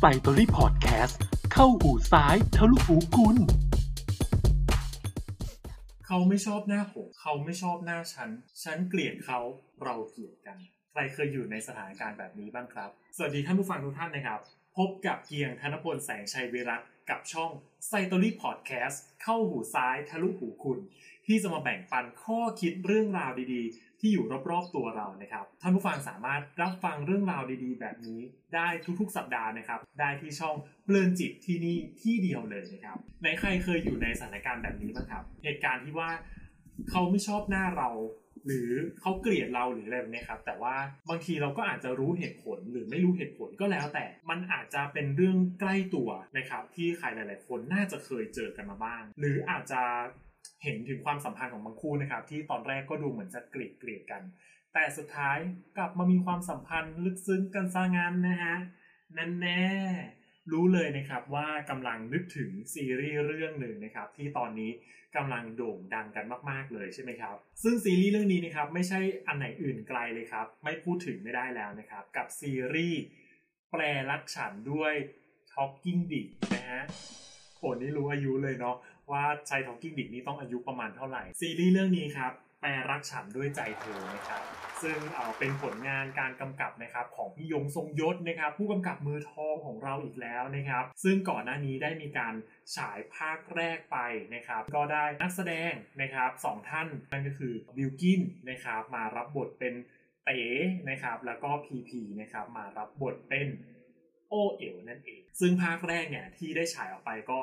ไซตอรี่พอดแคสต์เข้าหูซ้ายทะลุหูคุณ เขาไม่ชอบหน้าผมเขาไม่ชอบหน้าฉัน ฉันเกลียดเขาเราเกลียดกัน ใครเคยอยู่ในสถานการณ์แบบนี้บ้างครับ สวัสดีท่านผู้ฟังทุกท่านนะครับ พบกับเกียงธนพลแสงชัยวิรัตกับช่องไซตอรี่พอดแคสต์เข้าหูซ้ายทะลุหูคุณ ที่จะมาแบ่งปันข้อคิดเรื่องราวดีๆ ที่อยู่รอบๆตัวเรานะครับท่านผู้ฟังสามารถรับฟังเรื่องราวดีๆ แบบนี้ได้ทุกๆ สัปดาห์นะครับ ได้ที่ช่องเปลือนจิตที่นี่ที่เดียวเลยนะครับในใครเคยอยู่ในสถานการณ์แบบนี้บ้างครับ เหตุการณ์ที่ว่าเขาไม่ชอบหน้าเราหรือเขาเกลียดเราหรืออะไรแบบนี้ครับแต่ว่าบางทีเราก็อาจจะรู้เหตุผลหรือไม่รู้เหตุผลก็แล้ว แต่มันอาจจะเป็นเรื่องใกล้ตัวนะครับที่ใครหลาย ๆ คนน่าจะเคยเจอกันมาบ้าง หรืออาจจะ เห็นถึงความสัมพันธ์ของบางคู่นะครับ ที่ตอนแรกก็ดูเหมือนจะเกลียดเกลียดกัน แต่สุดท้ายกลับมามีความสัมพันธ์ลึกซึ้งกันซะงั้นนะฮะนั่นแน่รู้เลยนะครับว่ากำลังนึกถึงซีรีส์เรื่องหนึ่งนะครับที่ตอนนี้กำลังโด่งดังกันมาก ๆ เลยใช่ไหมครับ ซึ่งซีรีส์เรื่องนี้นะครับไม่ใช่อันไหนอื่นไกลเลยครับ ไม่พูดถึงไม่ได้แล้วนะครับ กับซีรีส์แปลรักฉันด้วย Talking Dick นะฮะโอ้นี่รู้อายุเลยเนาะ ว่าชาย Talking Dick นี่ต้องอายุประมาณเท่าไหร่ ซีรีส์เรื่องนี้ครับแปลรักฉันด้วยใจเธอนะครับซึ่งเเป็นผลงานการกำกับนะครับของพี่ยงทรงยศนะครับ ผู้กำกับมือทองของเราอีกแล้วนะครับ ซึ่งก่อนหน้านี้ได้มีการฉายภาคแรกไปนะครับ ก็ได้นักแสดงนะครับสองท่านนั่นก็คือบิลกินนะครับ มารับบทเป็นเต๋นะครับ แล้วก็พีพีนะครับมารับบทเป็นโอเอ๋วนั่นเอง ซึ่งภาคแรกเนี่ยที่ได้ฉายออกไปก็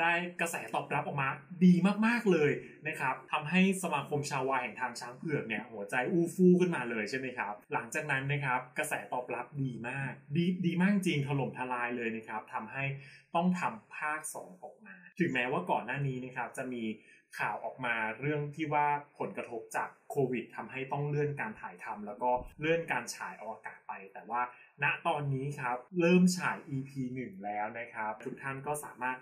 ได้กระแสตอบรับออกมาดีมากๆเลยนะครับทำให้สมาคมชาววายแห่งทางช้างเผือกเนี่ยหัวใจอู้ฟู่ขึ้นมาเลยใช่ไหมครับ หลังจากนั้นนะครับกระแสตอบรับดีมาก ดีดีมากจริงถล่มทลายเลยนะครับทำให้ต้องทำภาค 2 ออกมา ถึงแม้ว่าก่อนหน้านี้นะครับจะมีข่าวออกมาเรื่องที่ว่าผลกระทบจากโควิดทำให้ต้องเลื่อนการถ่ายทำแล้วก็เลื่อนการฉายออกอากาศไป แต่ว่าณตอนนี้ครับเริ่มฉาย EP 1 แล้วนะครับ ทุกท่านก็สามารถ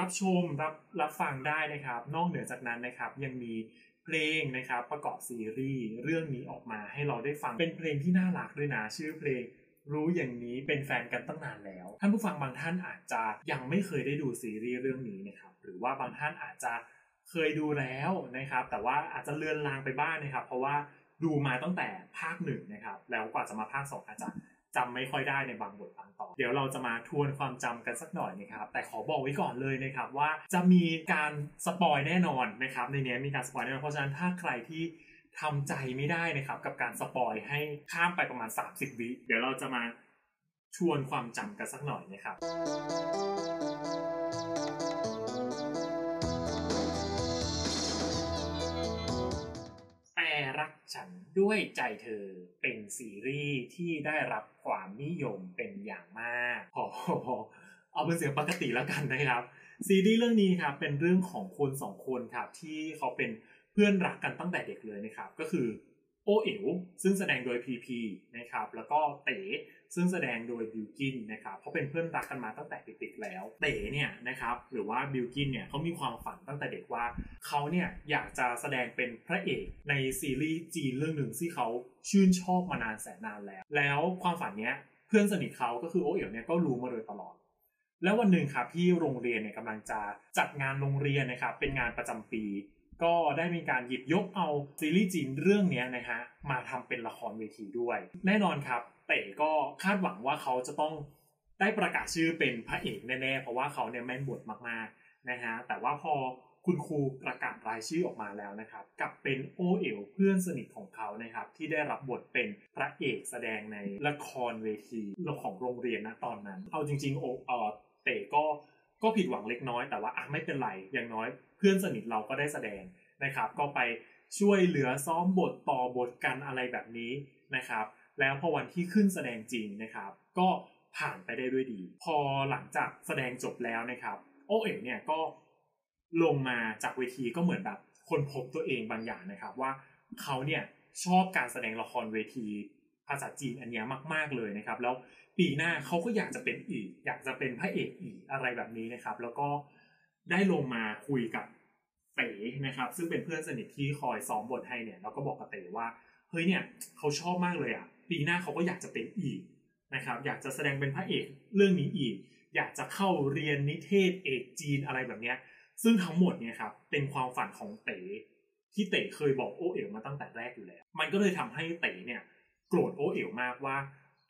รับชมรับรับฟังได้นะครับ นอกเหนือจากนั้นนะครับ ยังมีเพลงนะครับ ประกอบซีรีส์เรื่องนี้ออกมาให้เราได้ฟังเป็นเพลงที่น่ารักด้วยนะ ชื่อเพลงรู้อย่างนี้เป็นแฟนกันตั้งนานแล้ว ท่านผู้ฟังบางท่านอาจจะยังไม่เคยได้ดูซีรีส์เรื่องนี้นะครับ หรือว่าบางท่านอาจจะเคยดูแล้วนะครับ แต่ว่าอาจจะเลือนลางไปบ้างนะครับ เพราะว่าดูมาตั้งแต่ภาคหนึ่งนะครับ แล้วกว่าจะมาภาคสองอาจจะ จำไม่ค่อยได้ในบางบทบางตอนเดี๋ยวเราจะมาทวนความจำกันสักหน่อยนะครับแต่ขอบอกไว้ก่อนเลยนะครับว่าจะมีการ spoil แน่นอนนะครับในนี้มีการ spoil แน่นอนเพราะฉะนั้นถ้าใครที่ทำใจไม่ได้นะครับกับการ spoil ให้ข้ามไปประมาณ 30 วิเดี๋ยวเราจะมาทวนความจำกันสักหน่อยนะครับ ด้วยใจเธอเป็นซีรีส์ที่ได้รับความนิยมเป็นอย่างมากพอเอาเป็นเสียงปกติแล้วกันนะครับ ซีรีส์เรื่องนี้ครับเป็นเรื่องของคนสองคนครับที่เขาเป็นเพื่อนรักกันตั้งแต่เด็กเลยนะครับ ก็คือ โอเอ๋วซึ่งแสดงโดยพีพีนะครับแล้วก็เต๋ซึ่งแสดงโดยบิวกินนะครับเขาเป็นเพื่อนรักกันมาตั้งแต่เด็กๆแล้ว เต๋เนี่ยนะครับหรือว่าบิวกินเนี่ยเขามีความฝันตั้งแต่เด็กว่าเขาเนี่ยอยากจะแสดงเป็นพระเอกในซีรีส์จีนเรื่องหนึ่งที่เขาชื่นชอบมานานแสนนานแล้ว แล้วความฝันเนี้ยเพื่อนสนิทเขาก็คือโอเอ๋วเนี่ยก็รู้มาโดยตลอดแล้ววันหนึ่งครับที่โรงเรียนเนี่ยกำลังจะจัดงานโรงเรียนนะครับเป็นงานประจำปี ก็ได้มีการหยิบยกเอาซีรีส์จีนเรื่องนี้นะฮะมาทำเป็นละครเวทีด้วย แน่นอนครับ เต๋ก็คาดหวังว่าเขาจะต้องได้ประกาศชื่อเป็นพระเอกแน่ๆ เพราะว่าเขาเนี่ยแม่นบทมากๆนะฮะแต่ว่าพอคุณครูประกาศรายชื่อออกมาแล้วนะครับกับเป็นโอเอ๋วเพื่อนสนิทของเขานะครับที่ได้รับบทเป็นพระเอกแสดงในละครเวทีของโรงเรียนนะตอนนั้น เอาจริงๆโอเออเต๋ก็ ก็ผิดหวังเล็กน้อยแต่ว่าอะไม่เป็นไรอย่างน้อย เพื่อนสนิทเราก็ได้แสดงนะครับ ก็ไปช่วยเหลือซ้อมบทต่อบทกันอะไรแบบนี้นะครับ แล้วพอวันที่ขึ้นแสดงจริงนะครับ ก็ผ่านไปได้ด้วยดี พอหลังจากแสดงจบแล้วนะครับ โอเอ๋เนี่ยก็ลงมาจากเวทีก็เหมือนแบบคนพบตัวเองบางอย่างนะครับว่าเขาเนี่ยชอบการแสดงละครเวที ภาษาจีนอันนี้มาก ๆเลยนะครับ แล้วปีหน้าเขาก็อยากจะเป็นอีก อยากจะเป็นพระเอกอีกอะไรแบบนี้นะครับ แล้วก็ได้ลงมาคุยกับเต๋นะครับ ซึ่งเป็นเพื่อนสนิทที่คอยซ้อมบทให้เนี่ยแล้วก็บอกกับเต๋ว่าเฮ้ยเนี่ยเขาชอบมากเลยอะปีหน้าเขาก็อยากจะเป็นอีกนะครับ อยากจะแสดงเป็นพระเอกเรื่องนี้อีก อยากจะเข้าเรียนนิเทศเอกจีนอะไรแบบเนี้ยซึ่งทั้งหมดเนี่ยครับเป็นความฝันของเต๋ที่เต๋เคยบอกโอเอ๋วมาตั้งแต่แรกอยู่แล้ว มันก็เลยทำให้เต๋เนี่ย โกรธโอเอ๋วมากว่า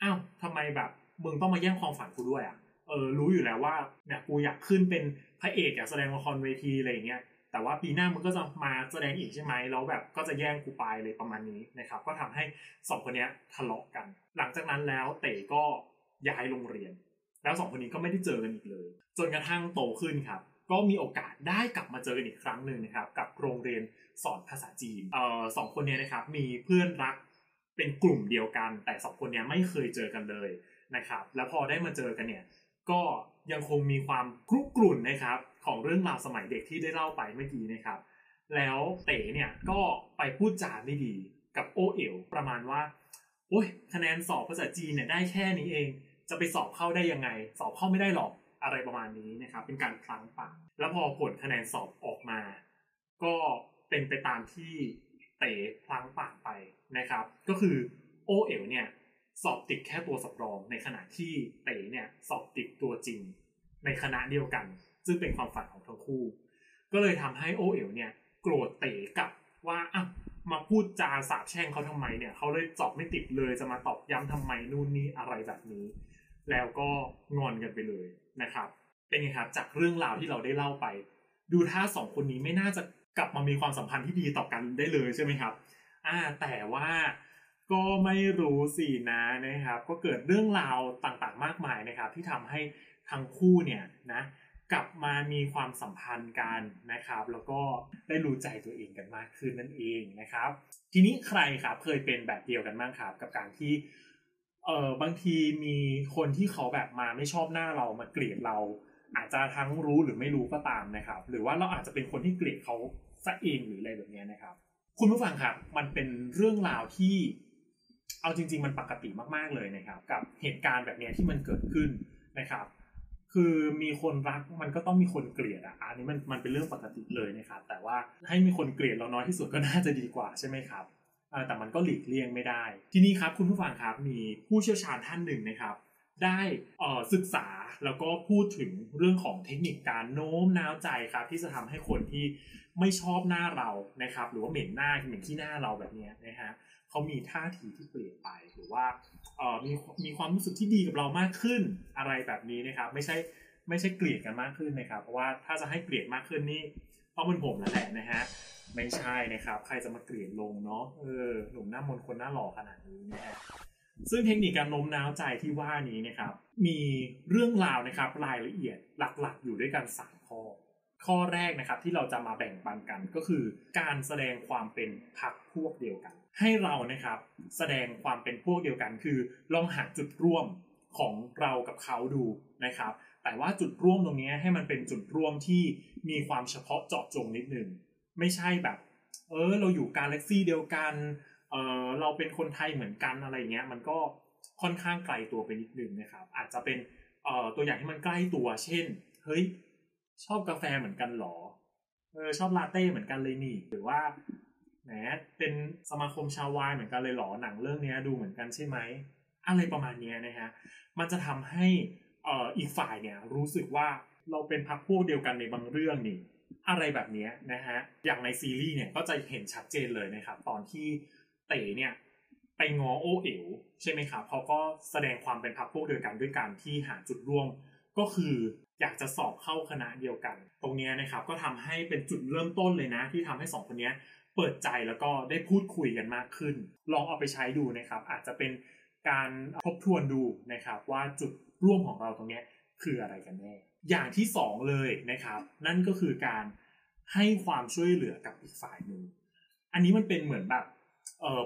อ้าวทำไมแบบมึงต้องมาแย่งความฝันกูด้วยอะเออรู้อยู่แล้วว่าเนี่ยกูอยากขึ้นเป็นพระเอกอยากแสดงละครเวทีอะไรอย่างเงี้ยแต่ว่าปีหน้ามึงก็จะมาแสดงอีกใช่ไหมแล้วแบบก็จะแย่งกูไปเลยประมาณนี้นะครับ ก็ทำให้สองคนนี้ทะเลาะกัน หลังจากนั้นแล้วเต๋ก็ย้ายโรงเรียน แล้วสองคนนี้ก็ไม่ได้เจอกันอีกเลย จนกระทั่งโตขึ้นครับ ก็มีโอกาสได้กลับมาเจอกันอีกครั้งหนึ่งนะครับ กับโรงเรียนสอนภาษาจีนเอ่อสองคนนี้นะครับมีเพื่อนรัก เป็นกลุ่มเดียวกัน แต่สองคนนี้ไม่เคยเจอกันเลยนะครับ แล้วพอได้มาเจอกันเนี่ยก็ยังคงมีความครุกรุ่นนะครับ ของเรื่องราวสมัยเด็กที่ได้เล่าไปเมื่อกี้นะครับ แล้วเต๋เนี่ยก็ไปพูดจาไม่ดีกับโอเอ๋วประมาณว่าโอ้ยคะแนนสอบภาษาจีนเนี่ยได้แค่นี้เอง จะไปสอบเข้าได้ยังไง สอบเข้าไม่ได้หรอกอะไรประมาณนี้นะครับ เป็นการพลั้งปากแล้วพอผลคะแนนสอบออกมา ก็เป็นไปตามที่ เต๋พลังปากไปนะครับ ก็คือโอเอ๋วเนี่ยสอบติดแค่ตัวสำรองในขณะที่เต๋เนี่ยสอบติดตัวจริง ในคณะเดียวกัน ซึ่งเป็นความฝันของทั้งคู่ ก็เลยทำให้โอเอ๋วเนี่ยโกรธเต๋กับว่าอะมาพูดจาสาบแช่งเขาทำไมเนี่ยเขาเลยสอบไม่ติดเลยจะมาตอบย้ำทำไมนู่นนี่อะไรแบบนี้ แล้วก็งอนกันไปเลยนะครับ เป็นไงครับจากเรื่องราวที่เราได้เล่าไป ดูท่าสองคนนี้ไม่น่าจะ กลับมามีความสัมพันธ์ที่ดีต่อกันได้เลยใช่ไหมครับ อ่าแต่ว่าก็ไม่รู้สินะนะครับ ก็เกิดเรื่องราวต่างๆ มากมายนะครับ ที่ทำให้ทั้งคู่เนี่ยนะกลับมามีความสัมพันธ์กันนะครับ แล้วก็ได้รู้ใจตัวเองกันมากขึ้นนั่นเองนะครับ ทีนี้ใครครับเคยเป็นแบบเดียวกันบ้างครับ กับการที่เออบางทีมีคนที่เขาแบบมาไม่ชอบหน้าเรามาเกลียดเรา อาจจะทั้งรู้หรือไม่รู้ก็ตามนะครับ หรือว่าเราอาจจะเป็นคนที่เกลียดเขา ซะเองหรืออะไรแบบนี้นะครับ คุณผู้ฟังครับมันเป็นเรื่องราวที่เอาจริง ๆ มันปกติมากๆเลยนะครับ กับเหตุการณ์แบบนี้ที่มันเกิดขึ้นนะครับคือมีคนรักมันก็ต้องมีคนเกลียดอะอันนี้มันมันเป็นเรื่องปกติเลยนะครับแต่ว่าให้มีคนเกลียดเราน้อยที่สุดก็น่าจะดีกว่าใช่ไหมครับแต่มันก็หลีกเลี่ยงไม่ได้ ทีนี้ครับคุณผู้ฟังครับมีผู้เชี่ยวชาญท่านหนึ่งนะครับ ได้ศึกษาแล้วก็พูดถึงเรื่องของเทคนิคการโน้มน้าวใจครับที่จะทำให้คนที่ไม่ชอบหน้าเรานะครับ หรือว่าเหม็นหน้าเหม็นที่หน้าเราแบบนี้นะฮะเขามีท่าทีที่เปลี่ยนไปหรือว่ามีมีความรู้สึกที่ดีกับเรามากขึ้นอะไรแบบนี้นะครับ ไม่ใช่ไม่ใช่เกลียดกันมากขึ้นนะครับ เพราะว่าถ้าจะให้เกลียดมากขึ้นนี่ต้องเป็นผมแหละนะฮะไม่ใช่นะครับ ใครจะมาเกลียดลงเนาะเออหนุ่มหน้ามนคนหน้าหล่อขนาดนี้นะฮะ ซึ่งเทคนิคการโน้มน้าวใจที่ว่านี้นะครับ มีเรื่องราวนะครับรายละเอียดหลักๆ อยู่ด้วยกันสามข้อ ข้อแรกนะครับที่เราจะมาแบ่งปันกันก็คือ การแสดงความเป็นพักพวกเดียวกัน ให้เรานะครับแสดงความเป็นพวกเดียวกัน คือลองหาจุดร่วมของเรากับเขาดูนะครับ แต่ว่าจุดร่วมตรงนี้ให้มันเป็นจุดร่วมที่มีความเฉพาะเจาะจงนิดนึง ไม่ใช่แบบ เออเราอยู่กาแล็กซี่เดียวกัน เออเราเป็นคนไทยเหมือนกันอะไรเงี้ย มันก็ค่อนข้างไกลตัวไปนิดนึงนะครับ อาจจะเป็นเอ่อตัวอย่างที่มันใกล้ตัว เช่น เฮ้ย ชอบกาแฟเหมือนกันหรอ เออชอบลาเต้เหมือนกันเลยนี่ หรือว่าแหมเป็นสมาคมชาววายเหมือนกันเลยหรอหนังเรื่องนี้ดูเหมือนกันใช่ไหมอะไรประมาณนี้นะฮะมันจะทำให้เอ่ออีกฝ่ายเนี่ยรู้สึกว่าเราเป็นพักพวกเดียวกันในบางเรื่องนี่อะไรแบบนี้นะฮะอย่างในซีรีส์เนี่ยก็จะเห็นชัดเจนเลยนะครับ ตอนที่ เต๋เนี่ยไปงอโอเอ๋วใช่ไหมครับเขาก็แสดงความเป็นพักพวกเดียวกันด้วยการที่หาจุดร่วม ก็คืออยากจะสอบเข้าคณะเดียวกัน ตรงนี้นะครับก็ทำให้เป็นจุดเริ่มต้นเลยนะ ที่ทำให้สองคนนี้เปิดใจแล้วก็ได้พูดคุยกันมากขึ้น ลองเอาไปใช้ดูนะครับ อาจจะเป็นการทบทวนดูนะครับ ว่าจุดร่วมของเราตรงนี้คืออะไรกันแน่ อย่างที่สองเลยนะครับ นั่นก็คือการให้ความช่วยเหลือกับอีกฝ่ายหนึ่ง อันนี้มันเป็นเหมือนแบบ เอ่อ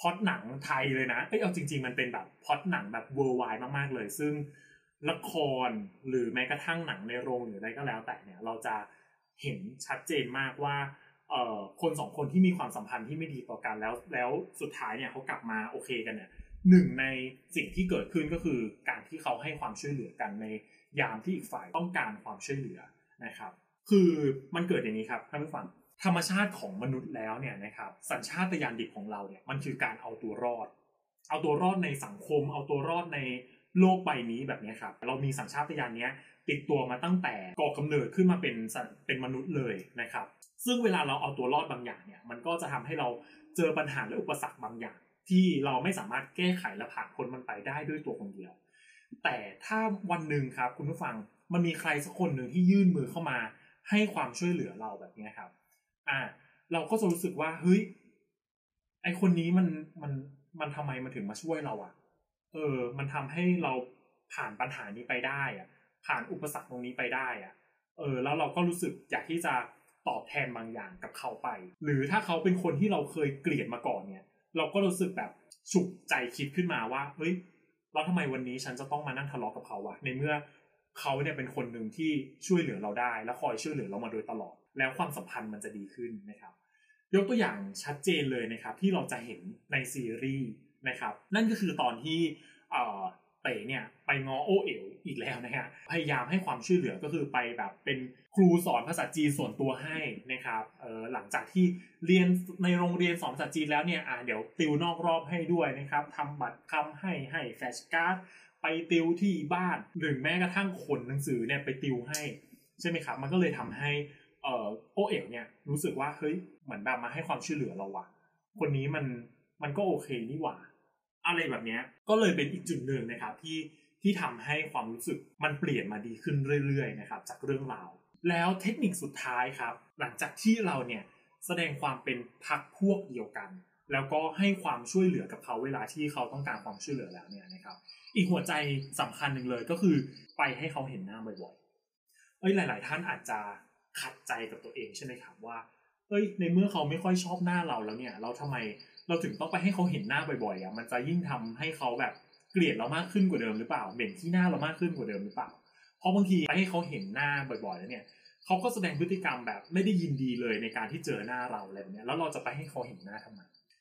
พอดหนังไทยเลยนะเอ้ยเอาจริง ๆ มันเป็นแบบพอดหนังแบบเวอร์ไวมากๆเลย ซึ่งละครหรือแม้กระทั่งหนังในโรงหรืออะไรก็แล้วแต่เนี่ย เราจะเห็นชัดเจนมากว่าเอ่อคนสองคนที่มีความสัมพันธ์ที่ไม่ดีต่อกันแล้ว แล้วสุดท้ายเนี่ยเขากลับมาโอเคกันเนี่ยหนึ่งในสิ่งที่เกิดขึ้นก็คือการที่เขาให้ความช่วยเหลือกันในยามที่อีกฝ่ายต้องการความช่วยเหลือนะครับ คือมันเกิดอย่างนี้ครับท่านผู้ฟัง ธรรมชาติของมนุษย์แล้วเนี่ยนะครับสัญชาตญาณดิบของเราเนี่ยมันคือการเอาตัวรอด เอาตัวรอดในสังคม เอาตัวรอดในโลกใบนี้แบบนี้ครับเรามีสัญชาตญาณเนี้ยติดตัวมาตั้งแต่ก่อกำเนิดขึ้นมาเป็นเป็นมนุษย์เลยนะครับ ซึ่งเวลาเราเอาตัวรอดบางอย่างเนี่ยมันก็จะทำให้เราเจอปัญหาและอุปสรรคบางอย่าง ที่เราไม่สามารถแก้ไขและผ่านพ้นมันไปได้ด้วยตัวคนเดียว แต่ถ้าวันหนึ่งครับคุณผู้ฟังมันมีใครสักคนหนึ่งที่ยื่นมือเข้ามาให้ความช่วยเหลือเราแบบนี้ครับ อ่า เราก็จะรู้สึกว่าเฮ้ยไอคนนี้มันมันมันทำไมมันถึงมาช่วยเราอะ่ะ เออ มันทำให้เราผ่านปัญหานี้ไปได้อะ่ะ ผ่านอุปสรรคตรงนี้ไปได้อะ่ะ เออ แล้วเราก็รู้สึกอยากที่จะตอบแทนบางอย่างกับเขาไป หรือถ้าเขาเป็นคนที่เราเคยเกลียดมาก่อนเนี่ย เราก็รู้สึกแบบฉุกใจคิดขึ้นมาว่า เฮ้ย แล้วทำไมวันนี้ฉันจะต้องมานั่งทะเลาะกับเขาวะ ในเมื่อเขาเนี่ยเป็นคนหนึ่งที่ช่วยเหลือเราได้ และคอยช่วยเหลือเรามาโดยตลอด แล้วความสัมพันธ์มันจะดีขึ้นนะครับ ยกตัวอย่างชัดเจนเลยนะครับ ที่เราจะเห็นในซีรีส์นะครับ นั่นก็คือตอนที่เต๋เนี่ยไปงอโอเอ๋วอีกแล้วนะฮะพยายามให้ความช่วยเหลือก็คือไปแบบเป็นครูสอนภาษาจีนส่วนตัวให้นะครับเออหลังจากที่เรียนในโรงเรียนสอนภาษาจีนแล้วเนี่ยอ่าเดี๋ยวติวนอกรอบให้ด้วยนะครับทำบัตรคำให้ให้แฟชการ์ดไปติวที่บ้านหรือแม้กระทั่งคนหนังสือเนี่ยไปติวให้ใช่ไหมครับ มันก็เลยทำให้ โอเอ๋วเนี่ยรู้สึกว่าเฮ้ยเหมือนแบบมาให้ความช่วยเหลือเราว่ะ คนนี้มันมันก็โอเคนี่หว่า อะไรแบบเนี้ยก็เลยเป็นอีกจุดหนึ่งนะครับที่ที่ทำให้ความรู้สึกมันเปลี่ยนมาดีขึ้นเรื่อยๆนะครับจากเรื่องราว แล้วเทคนิคสุดท้ายครับ หลังจากที่เราเนี่ยแสดงความเป็นพักพวกเดียวกัน แล้วก็ให้ความช่วยเหลือกับเขาเวลาที่เขาต้องการความช่วยเหลือแล้วเนี่ยนะครับ อีกหัวใจสำคัญหนึ่งเลยก็คือไปให้เขาเห็นหน้าบ่อยๆเอ้ยหลาย ๆ ท่านอาจจะ ขัดใจกับตัวเองใช่ไหมครับว่าเอ้ยในเมื่อเขาไม่ค่อยชอบหน้าเราแล้วเนี่ย เราทำไมเราถึงต้องไปให้เขาเห็นหน้าบ่อยๆอะมันจะยิ่งทำให้เขาแบบเกลียดเรามากขึ้นกว่าเดิมหรือเปล่าเหม็นที่หน้าเรามากขึ้นกว่าเดิมหรือเปล่า เพราะบางทีไปให้เขาเห็นหน้าบ่อยๆแล้วเนี่ยเขาก็แสดงพฤติกรรมแบบไม่ได้ยินดีเลยในการที่เจอหน้าเราอะไรแบบนี้แล้วเราจะไปให้เขาเห็นหน้าทำไม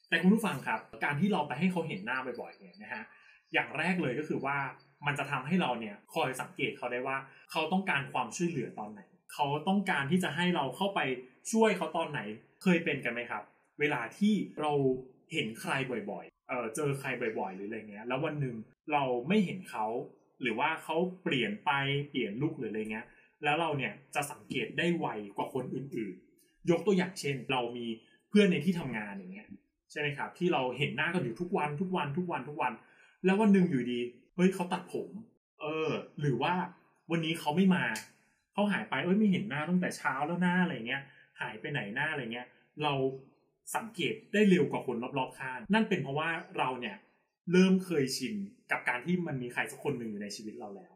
แต่คุณผู้ฟังครับ การที่เราไปให้เขาเห็นหน้าบ่อยๆเนี่ยนะฮะอย่างแรกเลยก็คือว่ามันจะทำให้เราเนี่ยคอยสังเกตเขาได้ว่า เขาต้องการความช่วยเหลือตอนไหน เขาต้องการที่จะให้เราเข้าไปช่วยเขาตอนไหนเคยเป็นกันไหมครับ เวลาที่เราเห็นใครบ่อยๆเออเจอใครบ่อยๆ หรืออะไรเงี้ย แล้ววันหนึ่งเราไม่เห็นเขาหรือว่าเขาเปลี่ยนไปเปลี่ยนลุกหรืออะไรเงี้ย แล้วเราเนี่ยจะสังเกตได้ไวกว่าคนอื่นๆ ยกตัวอย่างเช่น เรามีเพื่อนในที่ทำงานอย่างเงี้ยใช่ไหมครับ ที่เราเห็นหน้ากันอยู่ทุกวันทุกวันทุกวันทุกวัน แล้ววันหนึ่งอยู่ดีเฮ้ยเขาตัดผม เออ หรือว่าวันนี้เขาไม่มา เขาหายไปเอ้ยไม่เห็นหน้าตั้งแต่เช้าแล้วหน้าอะไรเงี้ย หายไปไหนหน้าอะไรเงี้ย เราสังเกตได้เร็วกว่าคนรอบๆข้างนั่นเป็นเพราะว่าเราเนี่ยเริ่มเคยชินกับการที่มันมีใครสักคนหนึ่งอยู่ในชีวิตเราแล้ว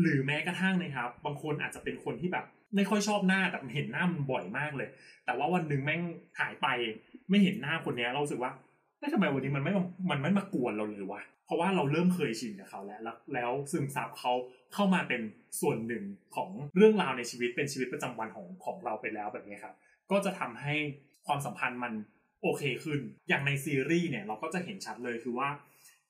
หรือแม้กระทั่งนะครับ บางคนอาจจะเป็นคนที่แบบ ไม่ค่อยชอบหน้าแต่เห็นหน้ามันบ่อยมากเลย แต่ว่าวันหนึ่งแม่งหายไป ไม่เห็นหน้าคนนี้เราสึกว่าทำไมวันนี้มันไม่มันไม่มากวนเราเลยวะ เพราะว่าเราเริ่มเคยชินกับเขาแล้วแล้วซึมซับเขาเข้ามาเป็นส่วนหนึ่งของเรื่องราวในชีวิตเป็นชีวิตประจำวันของของเราไปแล้วแบบนี้ครับ ก็จะทำให้ความสัมพันธ์มันโอเคขึ้น อย่างในซีรีส์เนี่ยเราก็จะเห็นชัดเลยคือว่า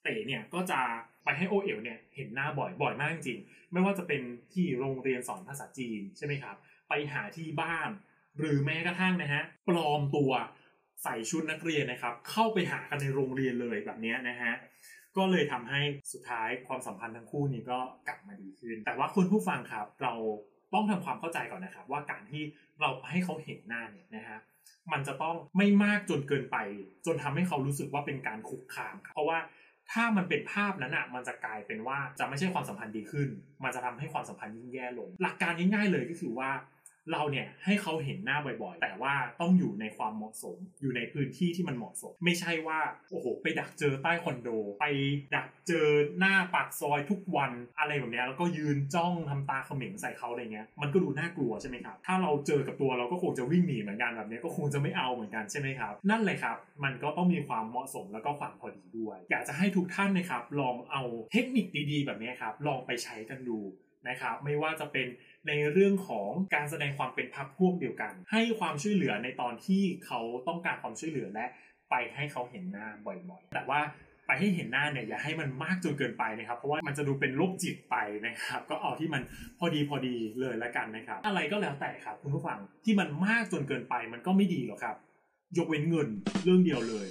เต๋เนี่ยก็จะไปให้โอเอ๋วเนี่ยเห็นหน้าบ่อยบ่อยมากจริง ไม่ว่าจะเป็นที่โรงเรียนสอนภาษาจีนใช่ไหมครับ ไปหาที่บ้าน หรือแม้กระทั่งนะฮะปลอมตัวใส่ชุดนักเรียนนะครับ เข้าไปหากันในโรงเรียนเลยแบบนี้นะฮะ ก็เลยทำให้สุดท้ายความสัมพันธ์ทั้งคู่นี้ก็กลับมาดีขึ้น แต่ว่าคุณผู้ฟังครับ เราต้องทำความเข้าใจก่อนนะครับ ว่าการที่เราให้เขาเห็นหน้าเนี่ยนะฮะมันจะต้องไม่มากจนเกินไป จนทำให้เขารู้สึกว่าเป็นการคุกคามครับเพราะว่าถ้ามันเป็นภาพนั้นอะมันจะกลายเป็นว่าจะไม่ใช่ความสัมพันธ์ดีขึ้น มันจะทำให้ความสัมพันธ์ยิ่งแย่ลง หลักการง่ายๆเลยก็คือว่า เราเนี่ยให้เขาเห็นหน้าบ่อยๆ แต่ว่าต้องอยู่ในความเหมาะสม อยู่ในพื้นที่ที่มันเหมาะสม ไม่ใช่ว่าโอ้โหไปดักเจอใต้คอนโด ไปดักเจอหน้าปากซอยทุกวันอะไรแบบนี้แล้วก็ยืนจ้องทำตาเขม็งใส่เขาอะไรเงี้ยมันก็ดูน่ากลัวใช่ไหมครับถ้าเราเจอกับตัวเราก็คงจะวิ่งหนีเหมือนกันแบบนี้ก็คงจะไม่เอาเหมือนกันใช่ไหมครับนั่นเลยครับ มันก็ต้องมีความเหมาะสมแล้วก็ความพอดีด้วย อยากจะให้ทุกท่านนะครับลองเอาเทคนิคดีๆ แบบนี้ครับลองไปใช้กันดูนะครับไม่ว่าจะเป็น ในเรื่องของการแสดงความเป็นพักพวกเดียวกัน ให้ความช่วยเหลือในตอนที่เขาต้องการความช่วยเหลือและไปให้เขาเห็นหน้าบ่อยๆ แต่ว่าไปให้เห็นหน้าเนี่ยอย่าให้มันมากจนเกินไปนะครับ เพราะว่ามันจะดูเป็นโรคจิตไปนะครับ ก็เอาที่มันพอดีพอดีเลยละกันนะครับ อะไรก็แล้วแต่ครับคุณผู้ฟังที่มันมากจนเกินไปมันก็ไม่ดีหรอกครับ ยกเว้นเงินเรื่องเดียวเลย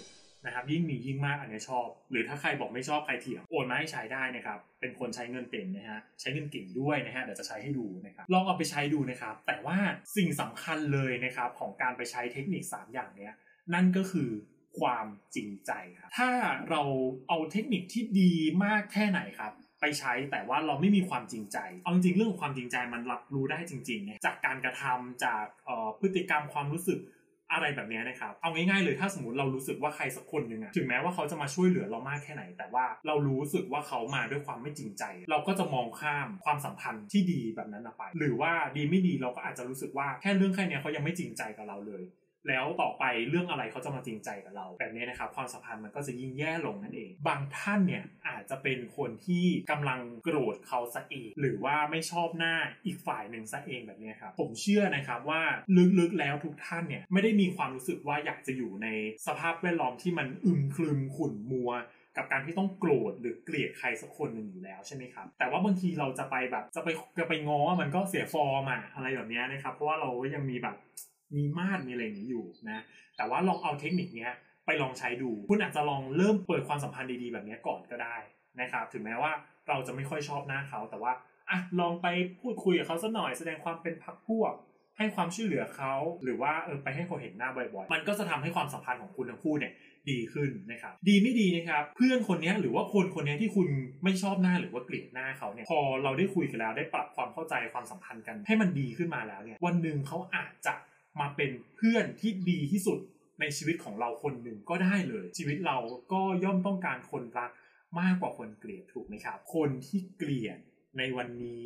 นะครับยิ่งมียิ่งมากอันนี้ชอบ หรือถ้าใครบอกไม่ชอบใครเถียงโอนมาให้ใช้ได้นะครับเป็นคนใช้เงินเป็นนะฮะใช้เงินเก่งด้วยนะฮะเดี๋ยวจะใช้ให้ดูนะครับลองเอาไปใช้ดูนะครับแต่ว่าสิ่งสำคัญเลยนะครับของการไปใช้เทคนิค 3 อย่างเนี้ยนั่นก็คือความจริงใจครับถ้าเราเอาเทคนิคที่ดีมากแค่ไหนครับไปใช้แต่ว่าเราไม่มีความจริงใจ เอาจริงเรื่องความจริงใจมันรับรู้ได้จริงๆนะจากการกระทำจากพฤติกรรมความรู้สึก อะไรแบบนี้นะครับ เอาง่ายๆเลยถ้าสมมติเรารู้สึกว่าใครสักคนหนึ่งอะถึงแม้ว่าเขาจะมาช่วยเหลือเรามากแค่ไหน แต่ว่าเรารู้สึกว่าเขามาด้วยความไม่จริงใจ เราก็จะมองข้ามความสัมพันธ์ที่ดีแบบนั้นไป หรือว่าดีไม่ดีเราก็อาจจะรู้สึกว่าแค่เรื่องแค่นี้เขายังไม่จริงใจกับเราเลย แล้วต่อไปเรื่องอะไรเขาจะมาจริงใจกับเราแบบนี้นะครับความสัมพันธ์มันก็จะยิ่งแย่ลงนั่นเอง บางท่านเนี่ยอาจจะเป็นคนที่กำลังโกรธเขาซะเองหรือว่าไม่ชอบหน้าอีกฝ่ายหนึ่งซะเองแบบนี้ครับผมเชื่อนะครับว่าลึกๆแล้วทุกท่านเนี่ยไม่ได้มีความรู้สึกว่าอยากจะอยู่ในสภาพแวดล้อมที่มันอึมครึมขุ่นมัวกับการที่ต้องโกรธหรือเกลียดใครสักคนหนึ่งอยู่แล้วใช่ไหมครับ แต่ว่าบางทีเราจะไปแบบจะไปจะไปง้อมันก็เสียฟอร์มอะอะไรแบบนี้นะครับ เพราะว่าเรายังมีแบบ มีมาดมีอะไรอย่างนี้อยู่นะแต่ว่าลองเอาเทคนิคนี้ไปลองใช้ดู คุณอาจจะลองเริ่มเปิดความสัมพันธ์ดีๆแบบนี้ก่อนก็ได้นะครับถึงแม้ว่าเราจะไม่ค่อยชอบหน้าเขาแต่ว่าอะลองไปพูดคุยกับเขาสักหน่อยแสดงความเป็นพักพวก ให้ความช่วยเหลือเขาหรือว่าเออไปให้เขาเห็นหน้าบ่อยๆ มันก็จะทำให้ความสัมพันธ์ของคุณทั้งคู่เนี่ยดีขึ้นนะครับดีไม่ดีนะครับเพื่อนคนนี้หรือว่าคนคนนี้ที่คุณไม่ชอบหน้าหรือว่าเกลียดหน้าเขาเนี่ยพอเราได้คุยกันแล้วได้ปรับความเข้าใจความสัมพันธ์กัน ให้มันดีขึ้นมาแล้วเนี่ยวันหนึ่งเขาอาจจะ มาเป็นเพื่อนที่ดีที่สุดในชีวิตของเราคนหนึ่งก็ได้เลย ชีวิตเราก็ย่อมต้องการคนรักมากกว่าคนเกลียดถูกไหมครับ คนที่เกลียดในวันนี้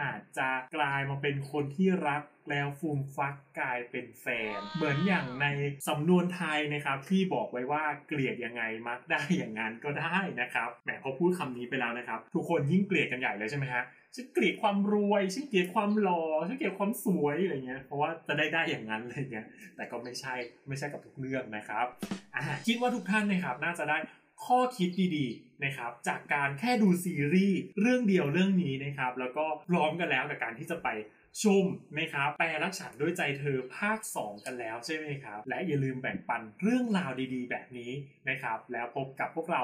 อาจจะกลายมาเป็นคนที่รักแล้วฟูมฟักกลายเป็นแฟน เหมือนอย่างในสำนวนไทยนะครับ ที่บอกไว้ว่าเกลียดยังไงมักได้อย่างนั้นก็ได้นะครับแหมพอพูดคำนี้ไปแล้วนะครับ ทุกคนยิ่งเกลียดกันใหญ่เลยใช่ไหมฮะฉันเกลียดความรวยฉันเกลียดความหล่อฉันเกลียดความสวยอะไรเงี้ยเพราะว่าจะได้ได้อย่างนั้นอะไรเงี้ยแต่ก็ไม่ใช่ไม่ใช่กับทุกเรื่องนะครับอ่าคิดว่าทุกท่านนะครับน่าจะได้ ข้อคิดดีๆนะครับจากการแค่ดูซีรีส์เรื่องเดียวเรื่องนี้นะครับแล้วก็พร้อมกันแล้วกับการที่จะไปชมนะครับแปลรักฉันด้วยใจเธอภาค 2 กันแล้วใช่ไหมครับ และอย่าลืมแบ่งปันเรื่องราวดีๆ แบบนี้นะครับ แล้วพบกับพวกเรา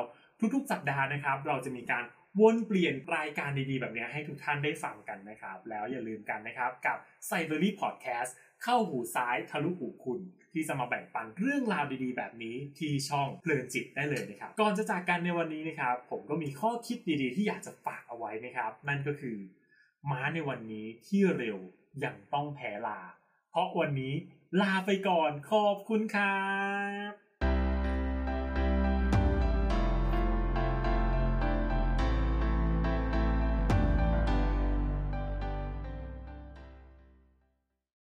ทุกๆสัปดาห์นะครับ เราจะมีการ วนเปลี่ยนรายการดีๆ แบบนี้ให้ทุกท่านได้ฟังกันนะครับ แล้วอย่าลืมกันนะครับกับ c y b e r y Podcast เข้าหูซ้ายทะลุหูคุณ ที่จะมาแบ่งปันเรื่องราวดีๆ แบบนี้ที่ช่องเพลินจิตได้เลยนะครับ ก่อนจะจากกันในวันนี้นะครับ ผมก็มีข้อคิดดีๆ ที่อยากจะฝากเอาไว้นะครับ นั่นก็คือ ม้าในวันนี้ที่เร็วยังต้องแพ้ลา เพราะวันนี้ลาไปก่อนขอบคุณครับ